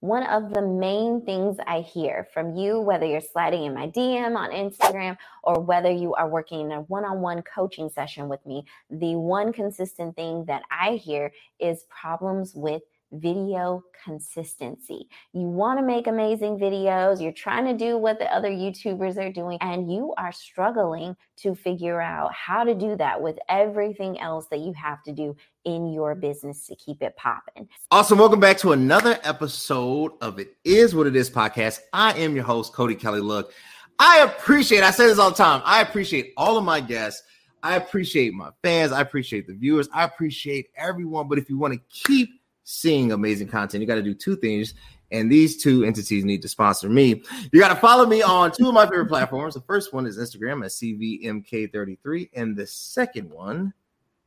One of the main things I hear from you, whether you're sliding in my DM on Instagram or whether you are working in a one on one coaching session with me, the one consistent thing that I hear is problems with video consistency. You want to make amazing videos, you're trying to do what the other YouTubers are doing, and you are struggling to figure out how to do that with everything else that you have to do in your business to keep it popping. Awesome. Welcome back to another episode of It Is What It Is podcast. I am your host, Cody Kelly Look. I appreciate, I say this all the time, I appreciate all of my guests. I appreciate my fans. I appreciate the viewers. I appreciate everyone. But if you want to keep seeing amazing content, you got to do two things. And these two entities need to sponsor me. You got to follow me on two of my favorite platforms. The first one is Instagram at CVMK33. And the second one,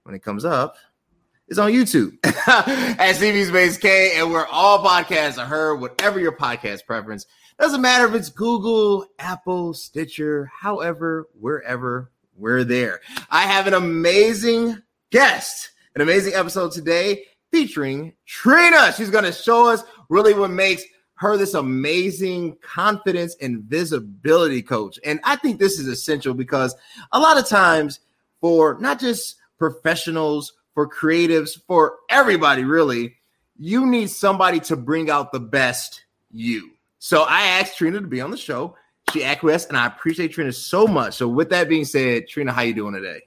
when it comes up, is on YouTube at CV Space K. And where all podcasts are heard, whatever your podcast preference. Doesn't matter if it's Google, Apple, Stitcher, however, wherever, we're there. I have an amazing guest, an amazing episode today featuring Trina. She's going to show us really what makes her this amazing confidence and visibility coach. And I think this is essential because a lot of times for not just professionals, for creatives, for everybody really, you need somebody to bring out the best you. So I asked Trina to be on the show. She acquiesced, and I appreciate Trina so much. So with that being said, Trina, how you doing today?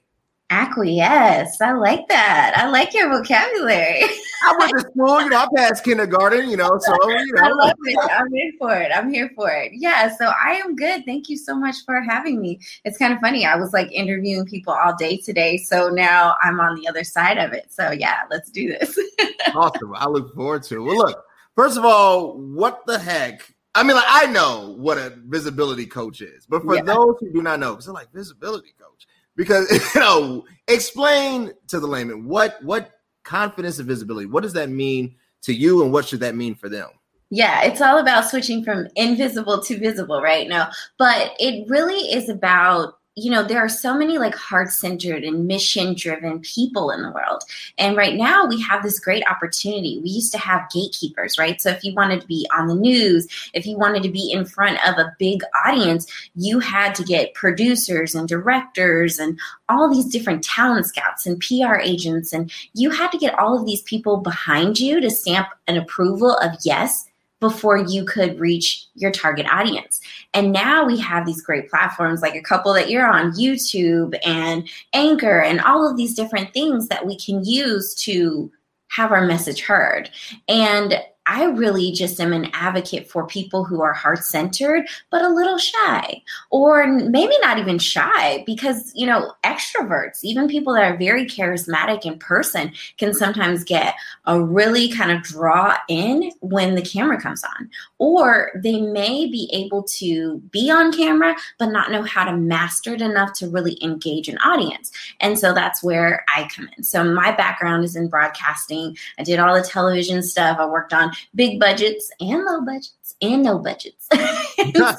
Acquiesce. I like that. I like your vocabulary. I went to school, you know, I passed kindergarten, you know, so you know. I love it. I'm in for it. I'm here for it. Yeah, so I am good. Thank you so much for having me. It's kind of funny. I was like interviewing people all day today, so now I'm on the other side of it. So yeah, let's do this. awesome. I look forward to it. Well, look, first of all, what the heck? I mean, like I know what a visibility coach is, but for yeah. those who do not know, because they're like visibility coach because you know explain to the layman what what confidence and visibility what does that mean to you and what should that mean for them yeah, it's all about switching from invisible to visible right now. But it really is about you know, there are so many like heart centered and mission driven people in the world. And right now we have this great opportunity. We used to have gatekeepers, right? So if you wanted to be on the news, if you wanted to be in front of a big audience, you had to get producers and directors and all these different talent scouts and PR agents. And you had to get all of these people behind you to stamp an approval of yes before you could reach your target audience. And now we have these great platforms like a couple that you're on, YouTube and Anchor, and all of these different things that we can use to have our message heard. And I really just am an advocate for people who are heart centered, but a little shy, or maybe not even shy, because, you know, extroverts, even people that are very charismatic in person, can sometimes get a really kind of draw in when the camera comes on. Or they may be able to be on camera, but not know how to master it enough to really engage an audience. And so that's where I come in. So my background is in broadcasting. I did all the television stuff. I worked on big budgets and low budgets and no budgets. so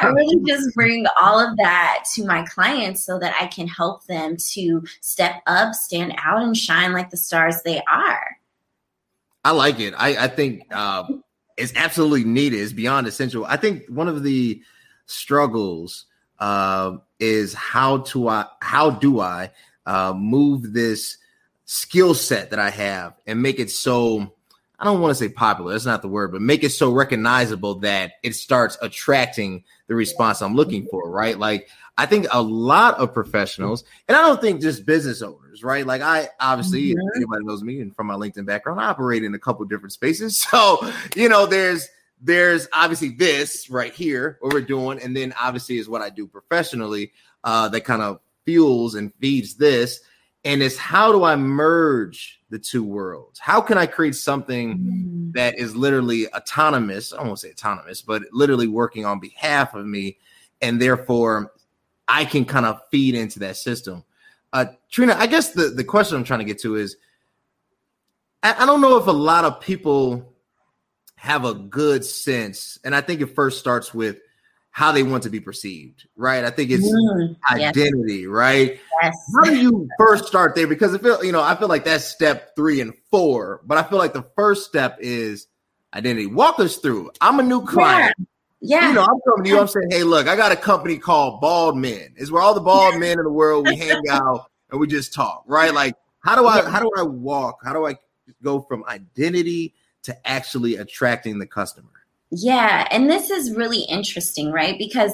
I really just bring all of that to my clients so that I can help them to step up, stand out, and shine like the stars they are. I like it. I, I think uh, it's absolutely needed. It's beyond essential. I think one of the struggles uh, is how to I how do I uh, move this skill set that I have and make it so I don't want to say popular, that's not the word, but make it so recognizable that it starts attracting the response I'm looking for, right? Like I think a lot of professionals, and I don't think just business owners, right? Like I obviously mm-hmm. anybody knows me and from my LinkedIn background, I operate in a couple different spaces. So, you know, there's there's obviously this right here, what we're doing, and then obviously is what I do professionally, uh, that kind of fuels and feeds this and it's how do I merge the two worlds? How can I create something mm. that is literally autonomous? I won't say autonomous, but literally working on behalf of me, and therefore I can kind of feed into that system. Uh, Trina, I guess the, the question I'm trying to get to is I, I don't know if a lot of people have a good sense, and I think it first starts with how they want to be perceived, right? I think it's mm, identity, yes. right? Yes. How do you first start there? Because I feel, you know, I feel like that's step three and four, but I feel like the first step is identity. Walk us through. I'm a new client. Yeah. Yeah. You know, I'm coming to you. I'm saying, hey, look, I got a company called Bald Men. It's where all the bald men in the world we hang out and we just talk, right? Like, how do I how do I walk? How do I go from identity to actually attracting the customer? Yeah, and this is really interesting, right? Because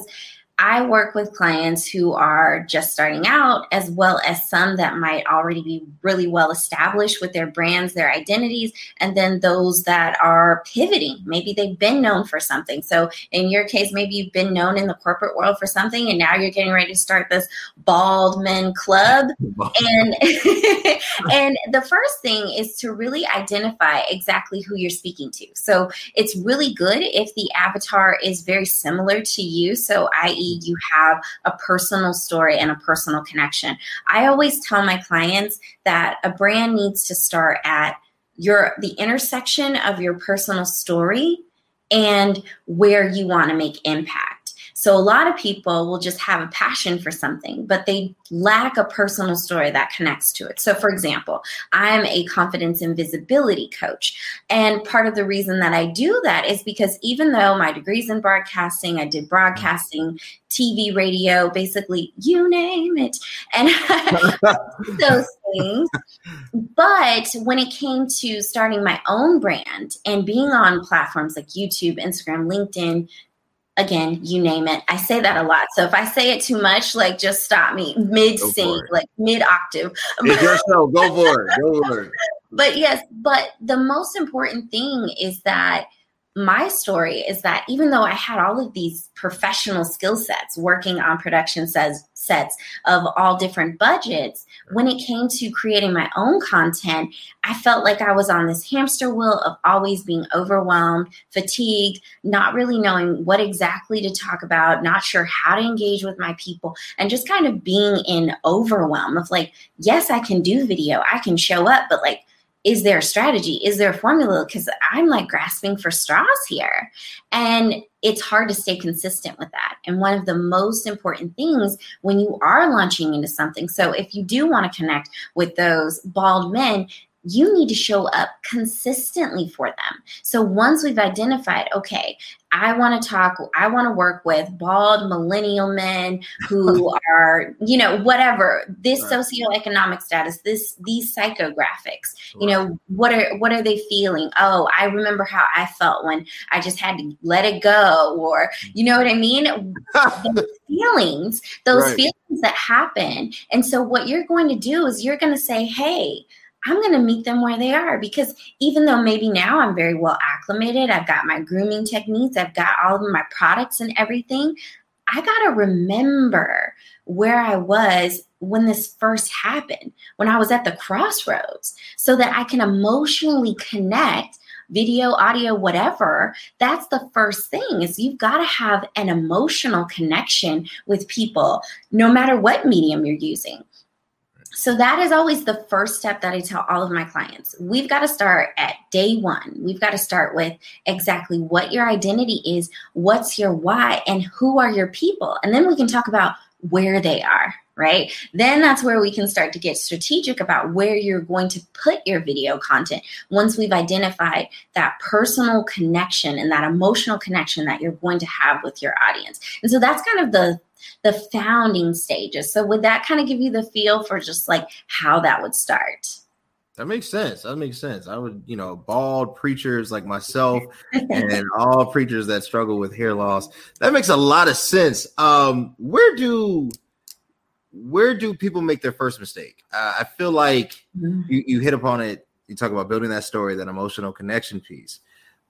I work with clients who are just starting out, as well as some that might already be really well established with their brands, their identities, and then those that are pivoting. Maybe they've been known for something. So, in your case, maybe you've been known in the corporate world for something, and now you're getting ready to start this bald men club. and and the first thing is to really identify exactly who you're speaking to. So, it's really good if the avatar is very similar to you. So, i.e., you have a personal story and a personal connection. I always tell my clients that a brand needs to start at your the intersection of your personal story and where you want to make impact. So a lot of people will just have a passion for something, but they lack a personal story that connects to it. So for example, I'm a confidence and visibility coach. And part of the reason that I do that is because even though my degrees in broadcasting, I did broadcasting, TV, radio, basically you name it. And those things. But when it came to starting my own brand and being on platforms like YouTube, Instagram, LinkedIn, again, you name it. I say that a lot. So if I say it too much, like just stop me mid sing, like mid octave. It's your show. Go for it. Go for it. But yes, but the most important thing is that my story is that even though I had all of these professional skill sets working on production sets, sets of all different budgets, when it came to creating my own content, I felt like I was on this hamster wheel of always being overwhelmed, fatigued, not really knowing what exactly to talk about, not sure how to engage with my people, and just kind of being in overwhelm of like, yes, I can do video, I can show up, but like, is there a strategy? Is there a formula? Because I'm like grasping for straws here. And it's hard to stay consistent with that. And one of the most important things when you are launching into something, so if you do want to connect with those bald men, you need to show up consistently for them. So once we've identified, okay, I want to talk, I want to work with bald millennial men who are, you know, whatever, this right. socioeconomic status, this these psychographics, you know, what are what are they feeling? Oh, I remember how I felt when I just had to let it go, or you know what I mean? those feelings, those right. feelings that happen. And so what you're going to do is you're going to say, hey, I'm going to meet them where they are because even though maybe now I'm very well acclimated, I've got my grooming techniques, I've got all of my products and everything, I got to remember where I was when this first happened, when I was at the crossroads, so that I can emotionally connect video, audio, whatever, that's the first thing is you've got to have an emotional connection with people, no matter what medium you're using. So that is always the first step that I tell all of my clients. We've got to start at day one. We've got to start with exactly what your identity is, what's your why, and who are your people. And then we can talk about where they are, right? Then that's where we can start to get strategic about where you're going to put your video content once we've identified that personal connection and that emotional connection that you're going to have with your audience. And so that's kind of the the founding stages. So would that kind of give you the feel for just like how that would start? That makes sense. That makes sense. I would, you know, bald preachers like myself and all preachers that struggle with hair loss. That makes a lot of sense. Um, where do where do people make their first mistake? Uh, I feel like mm-hmm. you, you hit upon it. You talk about building that story, that emotional connection piece.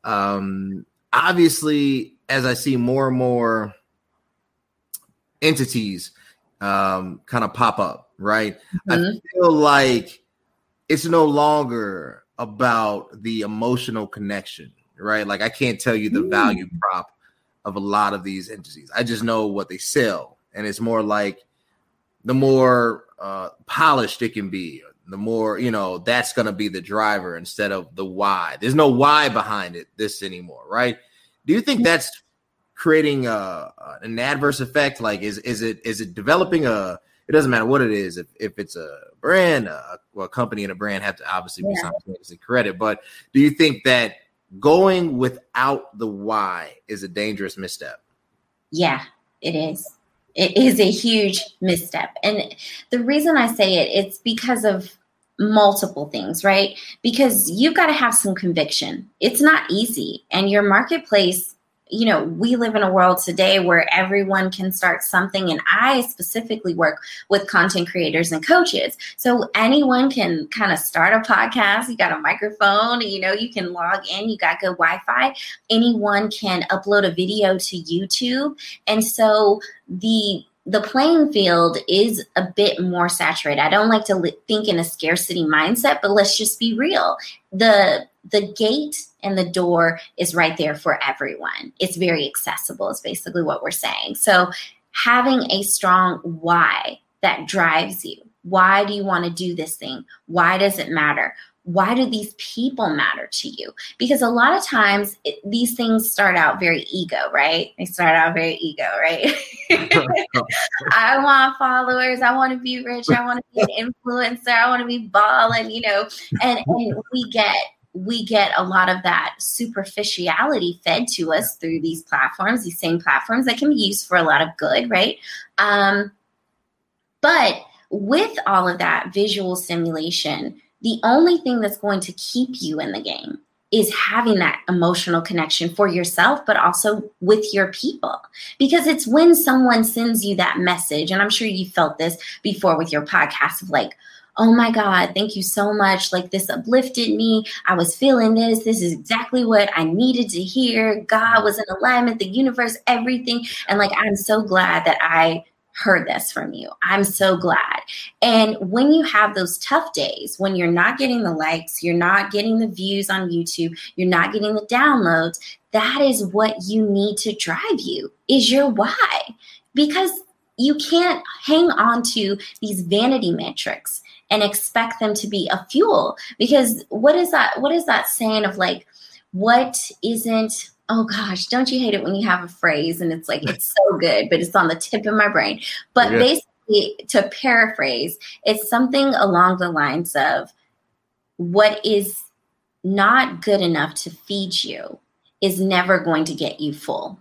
Um, obviously, as I see more and more entities um, kind of pop up, right? Mm-hmm. I feel like it's no longer about the emotional connection, right? Like I can't tell you the mm. value prop of a lot of these entities. I just know what they sell, and it's more like the more uh, polished it can be, the more you know that's going to be the driver instead of the why. There's no why behind it this anymore, right? Do you think that's creating a, an adverse effect? Like, is is it is it developing a? It doesn't matter what it is. If if it's a brand, a, well, a company and a brand have to obviously be yeah. simultaneously credit. But do you think that going without the why is a dangerous misstep? Yeah, it is. It is a huge misstep. And the reason I say it, it's because of multiple things, right? Because you've got to have some conviction. It's not easy. And your marketplace you know, we live in a world today where everyone can start something. And I specifically work with content creators and coaches. So anyone can kind of start a podcast. You got a microphone, you know, you can log in, you got good Wi Fi. Anyone can upload a video to YouTube. And so the the playing field is a bit more saturated. I don't like to think in a scarcity mindset, but let's just be real. The the gate and the door is right there for everyone. It's very accessible, is basically what we're saying. So, having a strong why that drives you. Why do you want to do this thing? Why does it matter? Why do these people matter to you? Because a lot of times it, these things start out very ego, right? They start out very ego, right? I want followers. I want to be rich. I want to be an influencer. I want to be balling, you know, and, and we get we get a lot of that superficiality fed to us through these platforms, these same platforms that can be used for a lot of good, right? Um, but with all of that visual stimulation, the only thing that's going to keep you in the game is having that emotional connection for yourself, but also with your people. Because it's when someone sends you that message, and I'm sure you felt this before with your podcast of like, oh my God, thank you so much. Like this uplifted me. I was feeling this. This is exactly what I needed to hear. God was in alignment, the universe, everything. And like, I'm so glad that I heard this from you. I'm so glad. And when you have those tough days, when you're not getting the likes, you're not getting the views on YouTube, you're not getting the downloads, that is what you need to drive you is your why. Because you can't hang on to these vanity metrics and expect them to be a fuel. Because what is that what is that saying of like what isn't oh gosh don't you hate it when you have a phrase and it's like it's so good but it's on the tip of my brain? But yeah. basically to paraphrase it's something along the lines of what is not good enough to feed you is never going to get you full.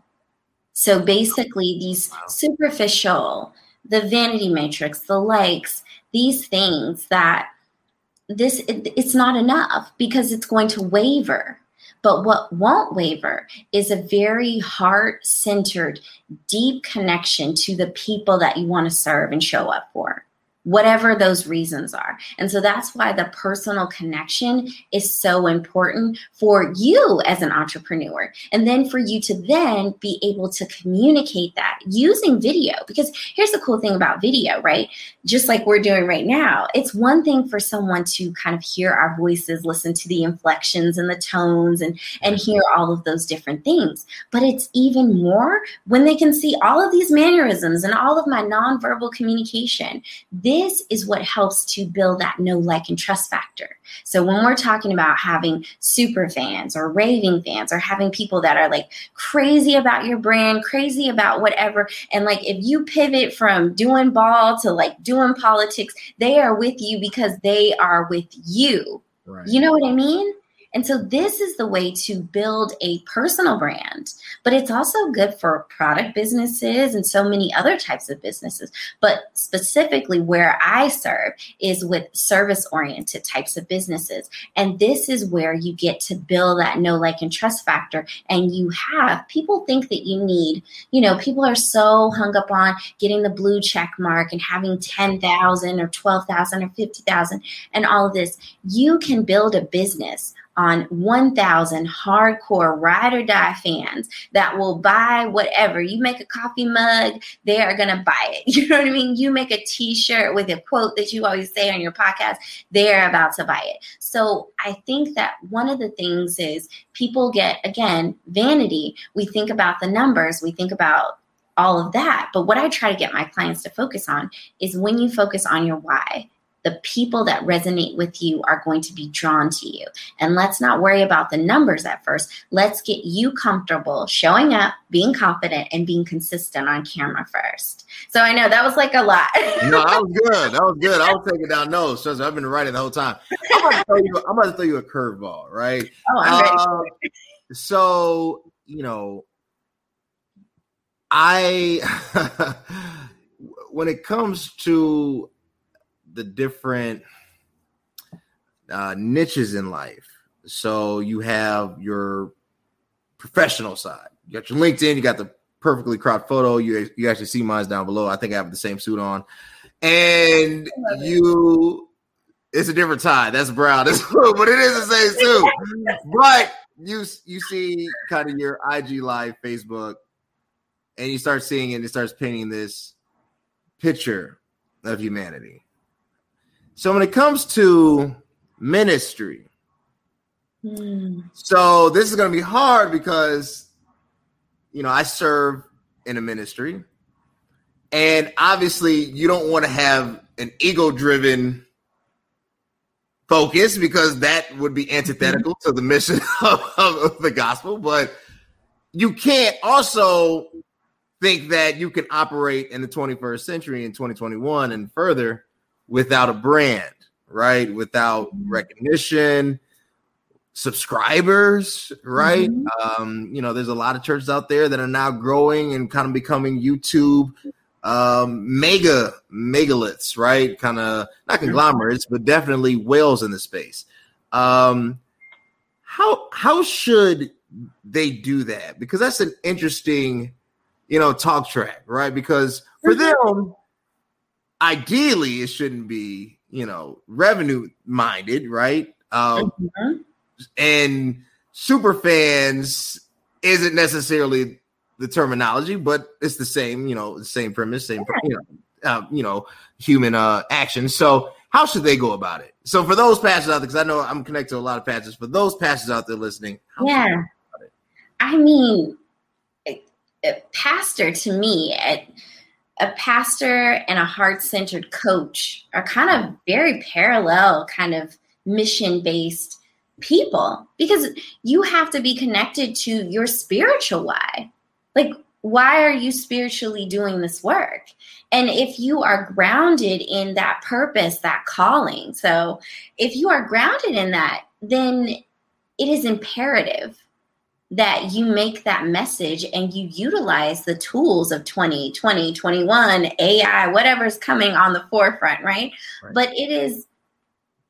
So basically these superficial the vanity metrics the likes these things that this it, it's not enough because it's going to waver. But what won't waver is a very heart centered deep connection to the people that you want to serve and show up for whatever those reasons are. And so that's why the personal connection is so important for you as an entrepreneur. And then for you to then be able to communicate that using video. Because here's the cool thing about video, right? Just like we're doing right now, it's one thing for someone to kind of hear our voices, listen to the inflections and the tones and, and hear all of those different things. But it's even more when they can see all of these mannerisms and all of my nonverbal communication this is what helps to build that know, like, and trust factor. So when we're talking about having super fans or raving fans or having people that are like crazy about your brand, crazy about whatever, and like if you pivot from doing ball to like doing politics, they are with you because they are with you. Right. You know what I mean? And so this is the way to build a personal brand, but it's also good for product businesses and so many other types of businesses. But specifically where I serve is with service oriented types of businesses. And this is where you get to build that know, like, and trust factor. And you have people think that you need, you know, people are so hung up on getting the blue check mark and having 10,000 or 12,000 or 50,000 and all of this. You can build a business on 1,000 hardcore ride or die fans that will buy whatever. You make a coffee mug, they are going to buy it. You know what I mean? You make a t shirt with a quote that you always say on your podcast, they're about to buy it. So I think that one of the things is people get, again, vanity. We think about the numbers, we think about all of that. But what I try to get my clients to focus on is when you focus on your why the people that resonate with you are going to be drawn to you. And let's not worry about the numbers at first. Let's get you comfortable showing up, being confident, and being consistent on camera first. So I know that was like a lot. no, that was good. That was good. I was taking down notes. Trust me, I've been writing the whole time. I'm about to throw you, I'm about to throw you a curveball, right? Oh, I'm ready. Uh, so, you know, I when it comes to the different uh, niches in life. So you have your professional side. You got your LinkedIn. You got the perfectly cropped photo. You you actually see mine's down below. I think I have the same suit on, and you. It's a different tie. That's brown. That's blue, but it is the same suit. but you you see kind of your IG live, Facebook, and you start seeing it. It starts painting this picture of humanity. So when it comes to ministry, mm. so this is going to be hard because you know I serve in a ministry, and obviously you don't want to have an ego-driven focus because that would be antithetical to the mission of, of the gospel. But you can't also think that you can operate in the 21st century in 2021 and further without a brand, right? Without mm-hmm. recognition, subscribers, right? Mm-hmm. Um, you know, there's a lot of churches out there that are now growing and kind of becoming YouTube um mega megaliths, right? Kind of not conglomerates, but definitely whales in the space. Um how how should they do that? Because that's an interesting, you know, talk track, right? Because for mm-hmm. them, ideally it shouldn't be you know revenue minded right? Um mm-hmm. and super fans isn't necessarily the terminology but it's the same you know same premise same you know uh, you know human uh action. So how should they go about it? So for those pastors out there because i know i'm connected to a lot of pastors for those pastors out there listening yeah. i mean pastor to me at a pastor and a heart centered coach are kind of very parallel, kind of mission based people because you have to be connected to your spiritual why. Like, why are you spiritually doing this work? And if you are grounded in that purpose, that calling, so if you are grounded in that, then it is imperative that you make that message and you utilize the tools of 20, 20, 21, AI, whatever's coming on the forefront, right? right? But it is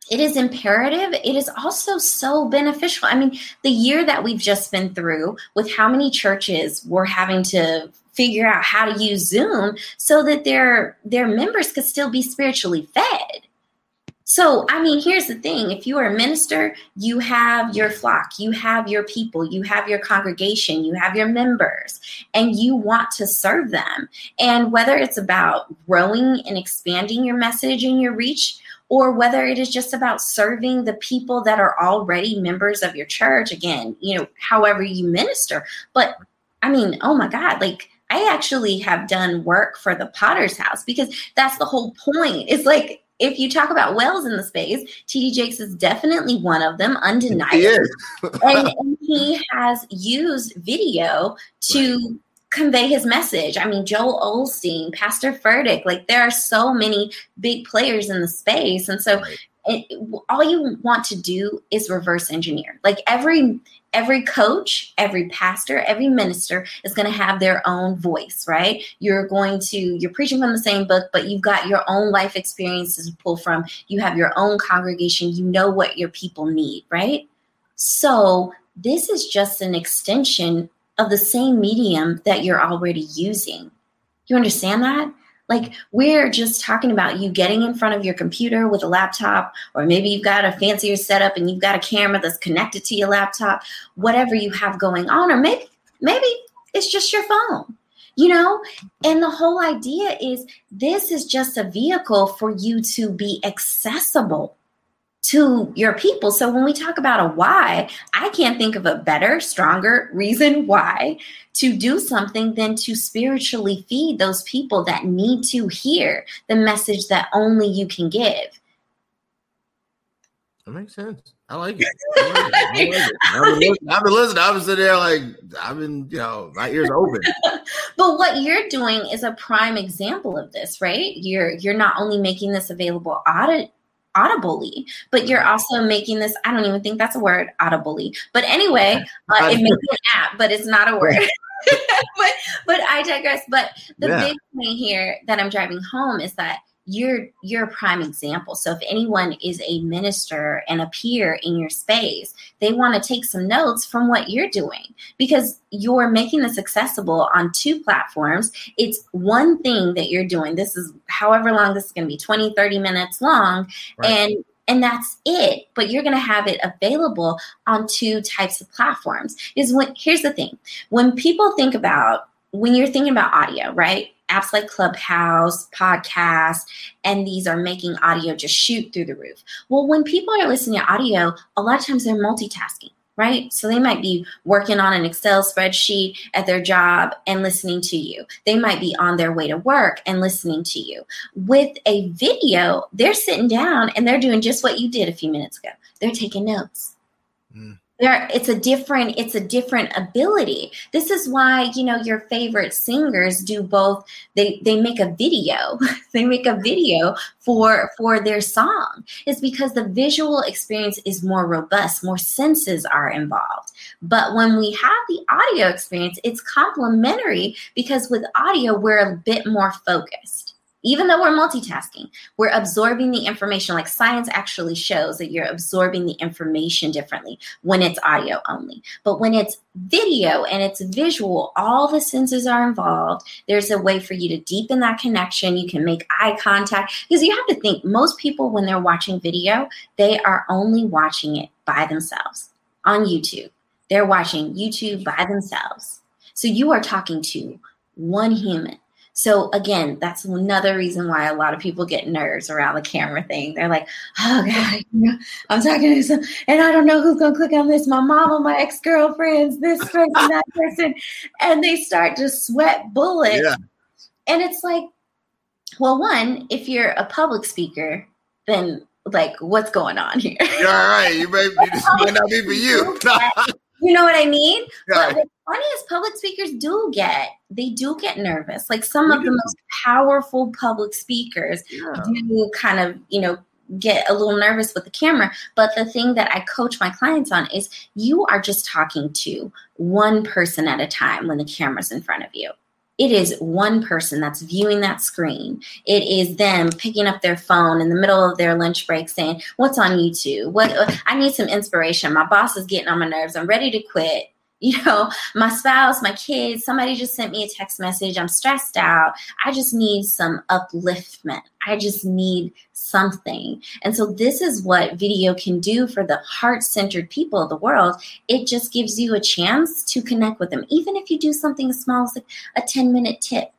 it is imperative. It is also so beneficial. I mean, the year that we've just been through with how many churches were having to figure out how to use Zoom so that their their members could still be spiritually fed so, I mean, here's the thing if you are a minister, you have your flock, you have your people, you have your congregation, you have your members, and you want to serve them. And whether it's about growing and expanding your message and your reach, or whether it is just about serving the people that are already members of your church, again, you know, however you minister. But I mean, oh my God, like, I actually have done work for the Potter's House because that's the whole point. It's like if you talk about whales in the space, TD Jakes is definitely one of them, undeniably. He and, and, he has used video to right. convey his message. I mean, Joel Osteen, Pastor Furtick, like there are so many big players in the space. And so right. it, all you want to do is reverse engineer. Like every every coach, every pastor, every minister is going to have their own voice, right? You're going to, you're preaching from the same book, but you've got your own life experiences to pull from. You have your own congregation. You know what your people need, right? So this is just an extension of the same medium that you're already using. You understand that? Like we're just talking about you getting in front of your computer with a laptop, or maybe you've got a fancier setup and you've got a camera that's connected to your laptop, whatever you have going on, or maybe maybe it's just your phone. You know, and the whole idea is this is just a vehicle for you to be accessible to your people. So when we talk about a why, I can't think of a better, stronger reason why to do something than to spiritually feed those people that need to hear the message that only you can give. That makes sense. I like it. I like it. I like it. I've, been listening, I've been listening. I've been sitting there like I've been, you know, my ears open. but what you're doing is a prime example of this, right? You're you're not only making this available audit audibly, but you're also making this. I don't even think that's a word, audibly. But anyway, uh, it may be an app, but it's not a word. but but I digress. But the yeah. big point here that I'm driving home is that you're you're a prime example. So if anyone is a minister and a peer in your space, they want to take some notes from what you're doing because you're making this accessible on two platforms. It's one thing that you're doing. This is however long this is going to be 20, 30 minutes long right. and and that's it but you're going to have it available on two types of platforms is when here's the thing when people think about when you're thinking about audio right apps like Clubhouse, podcasts, and these are making audio just shoot through the roof. Well, when people are listening to audio, a lot of times they're multitasking, right? So they might be working on an Excel spreadsheet at their job and listening to you. They might be on their way to work and listening to you. With a video, they're sitting down and they're doing just what you did a few minutes ago. They're taking notes. Mm there it's a different it's a different ability. This is why you know your favorite singers do both. They they make a video. They make a video for for their song. It's because the visual experience is more robust more senses are involved. But when we have the audio experience it's complementary because with audio we're a bit more focused even though we're multitasking, we're absorbing the information. Like science actually shows that you're absorbing the information differently when it's audio only. But when it's video and it's visual, all the senses are involved. There's a way for you to deepen that connection. You can make eye contact because you have to think most people, when they're watching video, they are only watching it by themselves on YouTube. They're watching YouTube by themselves. So you are talking to one human so again, that's another reason why a lot of people get nerves around the camera thing. They're like, "Oh God, you know, I'm talking to some, and I don't know who's gonna click on this. My mom my ex girlfriends, this person, that person," and they start to sweat bullets. Yeah. And it's like, well, one, if you're a public speaker, then like, what's going on here? You're all right. You may, this might not be for you. You know what I mean? But what's funny is public speakers do get they do get nervous. Like some of the most powerful public speakers yeah. do kind of, you know, get a little nervous with the camera. But the thing that I coach my clients on is you are just talking to one person at a time when the camera's in front of you it is one person that's viewing that screen. It is them picking up their phone in the middle of their lunch break saying, What's on YouTube? What uh, I need some inspiration. My boss is getting on my nerves. I'm ready to quit. You know, my spouse, my kids, somebody just sent me a text message. I'm stressed out. I just need some upliftment. I just need something. And so, this is what video can do for the heart centered people of the world. It just gives you a chance to connect with them, even if you do something as small as a 10 minute tip,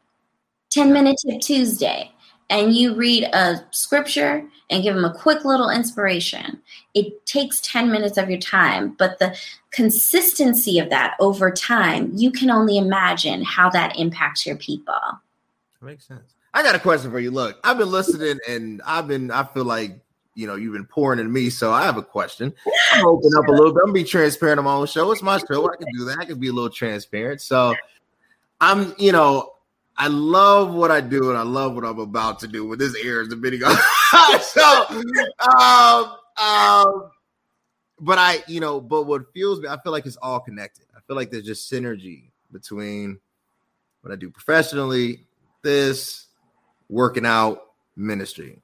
10 minute tip Tuesday and you read a scripture and give them a quick little inspiration, it takes 10 minutes of your time. But the consistency of that over time, you can only imagine how that impacts your people. That makes sense. I got a question for you. Look, I've been listening and I've been, I feel like, you know, you've been pouring in me. So I have a question. I'm open up a little bit. I'm be transparent on my own show. It's my show. I can do that. I can be a little transparent. So I'm, you know, I love what I do and I love what I'm about to do when this airs the video. so, um, um, but I, you know, but what fuels me, I feel like it's all connected. I feel like there's just synergy between what I do professionally, this working out ministry.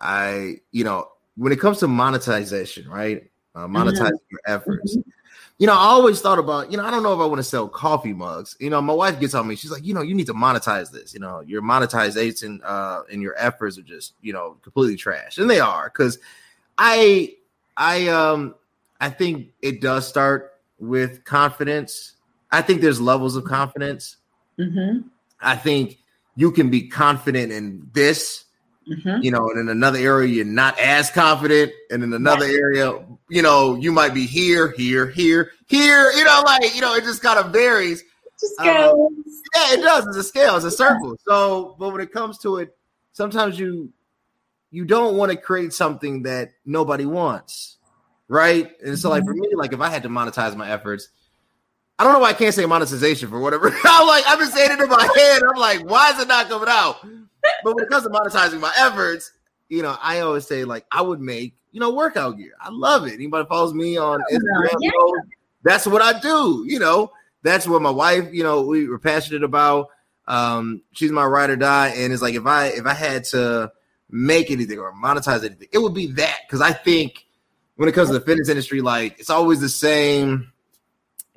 I, you know, when it comes to monetization, right? Uh, monetizing mm-hmm. your efforts. Mm-hmm you know, I always thought about, you know, I don't know if I want to sell coffee mugs. You know, my wife gets on me. She's like, you know, you need to monetize this. You know, your monetization uh and your efforts are just, you know, completely trash. And they are because I I um I think it does start with confidence. I think there's levels of confidence. Mm-hmm. I think you can be confident in this Mm-hmm. You know, and in another area you're not as confident, and in another right. area, you know, you might be here, here, here, here. You know, like you know, it just kind of varies. Just um, yeah, it does. It's a scale. It's a circle. So, but when it comes to it, sometimes you you don't want to create something that nobody wants. right? And so, like for me, like if I had to monetize my efforts, I don't know why I can't say monetization for whatever. I'm like, I've been saying it in my head. I'm like, why is it not coming out? But when it comes to monetizing my efforts, you know, I always say like I would make, you know, workout gear. I love it. Anybody follows me on Instagram, yeah. that's what I do. You know, that's what my wife, you know, we were passionate about. Um, she's my ride or die, and it's like if I if I had to make anything or monetize anything, it would be that because I think when it comes to the fitness industry, like it's always the same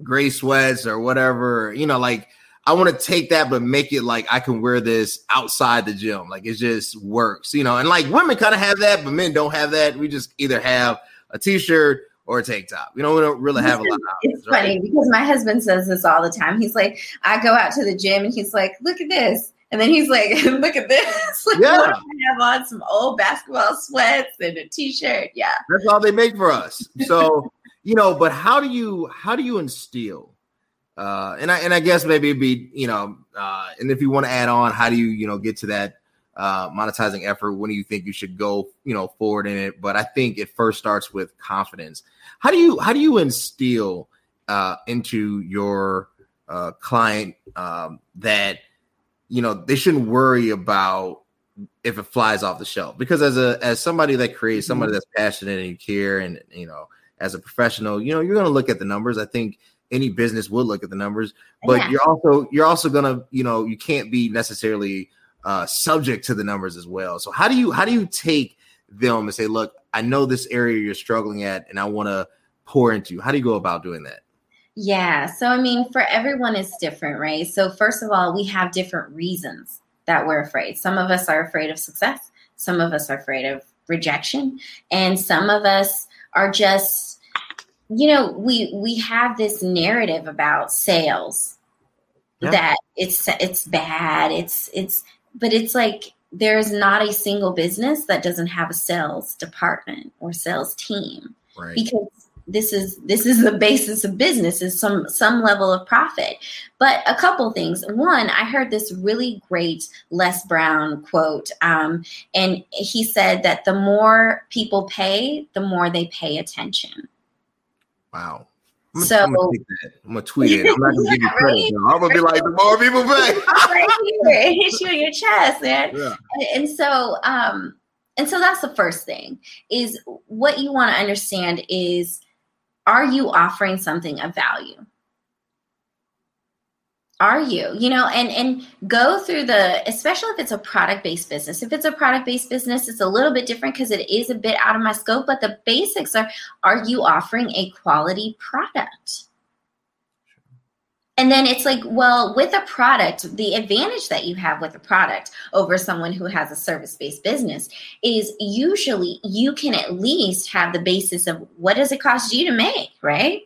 gray sweats or whatever, you know, like I want to take that, but make it like I can wear this outside the gym. Like it just works, you know. And like women kind of have that, but men don't have that. We just either have a t-shirt or a tank top. You know, we don't really have a lot of options, It's funny right? because my husband says this all the time. He's like, I go out to the gym and he's like, look at this. And then he's like, look at this. like, yeah. I have on some old basketball sweats and a t-shirt. Yeah. That's all they make for us. So, you know, but how do you how do you instill uh, and I and I guess maybe it'd be you know, uh, and if you want to add on, how do you you know get to that uh, monetizing effort? When do you think you should go you know forward in it? But I think it first starts with confidence. How do you how do you instill uh, into your uh, client um, that you know they shouldn't worry about if it flies off the shelf because as a as somebody that creates somebody mm-hmm. that's passionate and you care and you know as a professional you know you're going to look at the numbers. I think any business would look at the numbers but yeah. you're also you're also gonna you know you can't be necessarily uh, subject to the numbers as well. So how do you how do you take them and say look i know this area you're struggling at and i want to pour into you? how do you go about doing that? Yeah. So i mean for everyone it's different right? So first of all we have different reasons that we're afraid. Some of us are afraid of success. Some of us are afraid of rejection. And some of us are just you know we we have this narrative about sales yeah. that it's it's bad it's it's but it's like there's not a single business that doesn't have a sales department or sales team right. because this is this is the basis of business is some some level of profit but a couple things one i heard this really great les brown quote um, and he said that the more people pay the more they pay attention Wow. I'm gonna, so I'm gonna, I'm gonna tweet it. I'm not gonna give you credit. I'm gonna be like, the more people pay, right here, it hits you in your chest, man. Yeah. And, and so, um, and so that's the first thing is what you want to understand is, are you offering something of value? Are you? You know and and go through the especially if it's a product based business. If it's a product based business it's a little bit different because it is a bit out of my scope but the basics are are you offering a quality product? And then it's like well with a product the advantage that you have with a product over someone who has a service based business is usually you can at least have the basis of what does it cost you to make right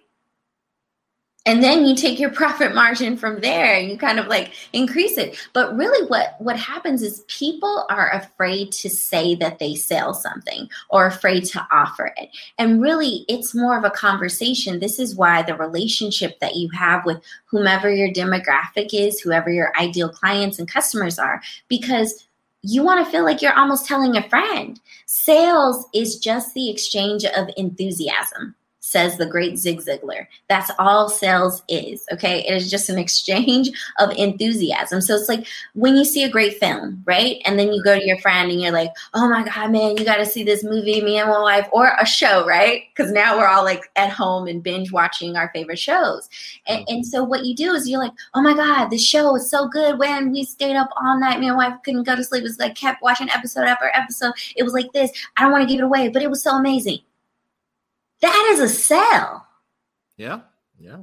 and then you take your profit margin from there and you kind of like increase it. But really what what happens is people are afraid to say that they sell something or afraid to offer it. And really it's more of a conversation. This is why the relationship that you have with whomever your demographic is whoever your ideal clients and customers are because you want to feel like you're almost telling a friend. Sales is just the exchange of enthusiasm says the great Zig Ziglar. That's all sales is. Okay. It is just an exchange of enthusiasm. So it's like when you see a great film, right? And then you go to your friend and you're like, oh my God, man, you got to see this movie, me and my wife, or a show, right? Because now we're all like at home and binge watching our favorite shows. And, mm-hmm. and so what you do is you're like, oh my God, the show is so good. When we stayed up all night, me and my wife couldn't go to sleep. It was like kept watching episode after episode. It was like this. I don't want to give it away, but it was so amazing that is a sell. Yeah. Yeah.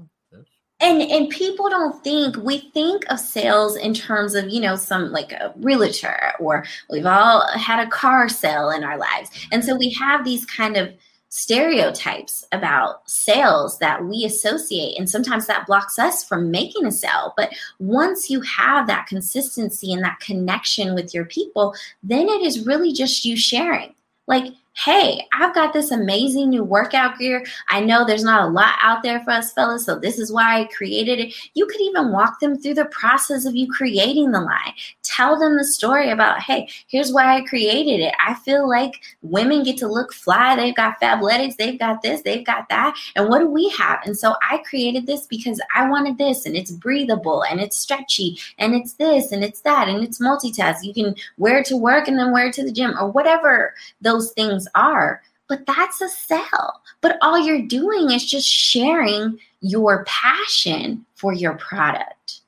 And and people don't think we think of sales in terms of, you know, some like a realtor or we've all had a car sale in our lives. And so we have these kind of stereotypes about sales that we associate and sometimes that blocks us from making a sale but once you have that consistency and that connection with your people then it is really just you sharing like hey, I've got this amazing new workout gear. I know there's not a lot out there for us fellas, so this is why I created it. You could even walk them through the process of you creating the line. Tell them the story about, hey, here's why I created it. I feel like women get to look fly. They've got fabletics, they've got this, they've got that. And what do we have? And so I created this because I wanted this, and it's breathable, and it's stretchy, and it's this, and it's that, and it's multitask. You can wear it to work and then wear it to the gym, or whatever those things are. But that's a sell. But all you're doing is just sharing your passion for your product.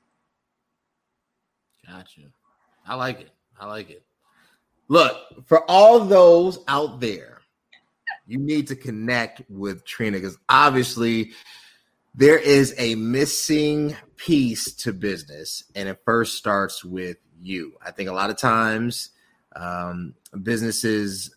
Gotcha. I like it. I like it. Look, for all those out there, you need to connect with Trina because obviously there is a missing piece to business, and it first starts with you. I think a lot of times um, businesses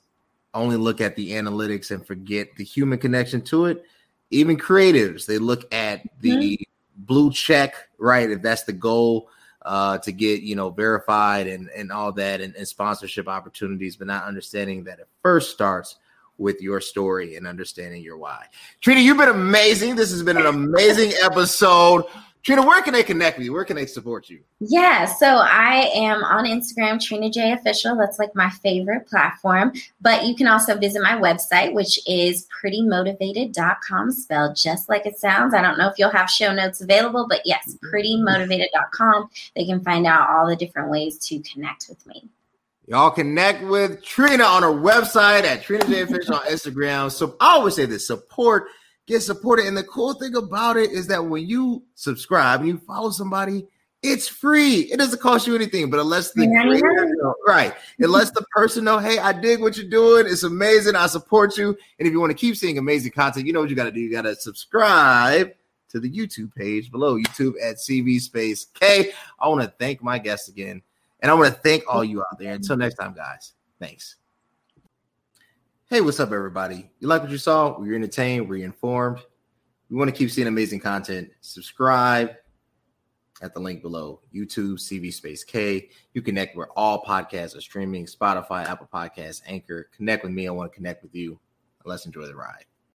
only look at the analytics and forget the human connection to it. Even creatives, they look at the mm-hmm. blue check, right? If that's the goal uh, to get, you know, verified and, and all that and, and sponsorship opportunities, but not understanding that it first starts with your story and understanding your why. Trina, you've been amazing. This has been an amazing episode. Trina, where can they connect with you? Where can they support you? Yeah, so I am on Instagram, Trina J Official. That's like my favorite platform. But you can also visit my website, which is prettymotivated.com, spelled just like it sounds. I don't know if you'll have show notes available, but yes, prettymotivated.com. They can find out all the different ways to connect with me. Y'all connect with Trina on her website at Trina J Official on Instagram. So I always say this support get supported. And the cool thing about it is that when you subscribe and you follow somebody, it's free. It doesn't cost you anything, but unless the creator, know, right, unless the person know, hey, I dig what you're doing. It's amazing. I support you. And if you want to keep seeing amazing content, you know what you got to do. You got to subscribe to the YouTube page below YouTube at CV Space K. I want to thank my guests again, and I want to thank all you out there. Until next time, guys. Thanks. Hey, what's up, everybody? You like what you saw? Were entertained? Were informed? We want to keep seeing amazing content. Subscribe at the link below YouTube, CV Space K. You connect where all podcasts are streaming Spotify, Apple Podcasts, Anchor. Connect with me. I want to connect with you. Let's enjoy the ride.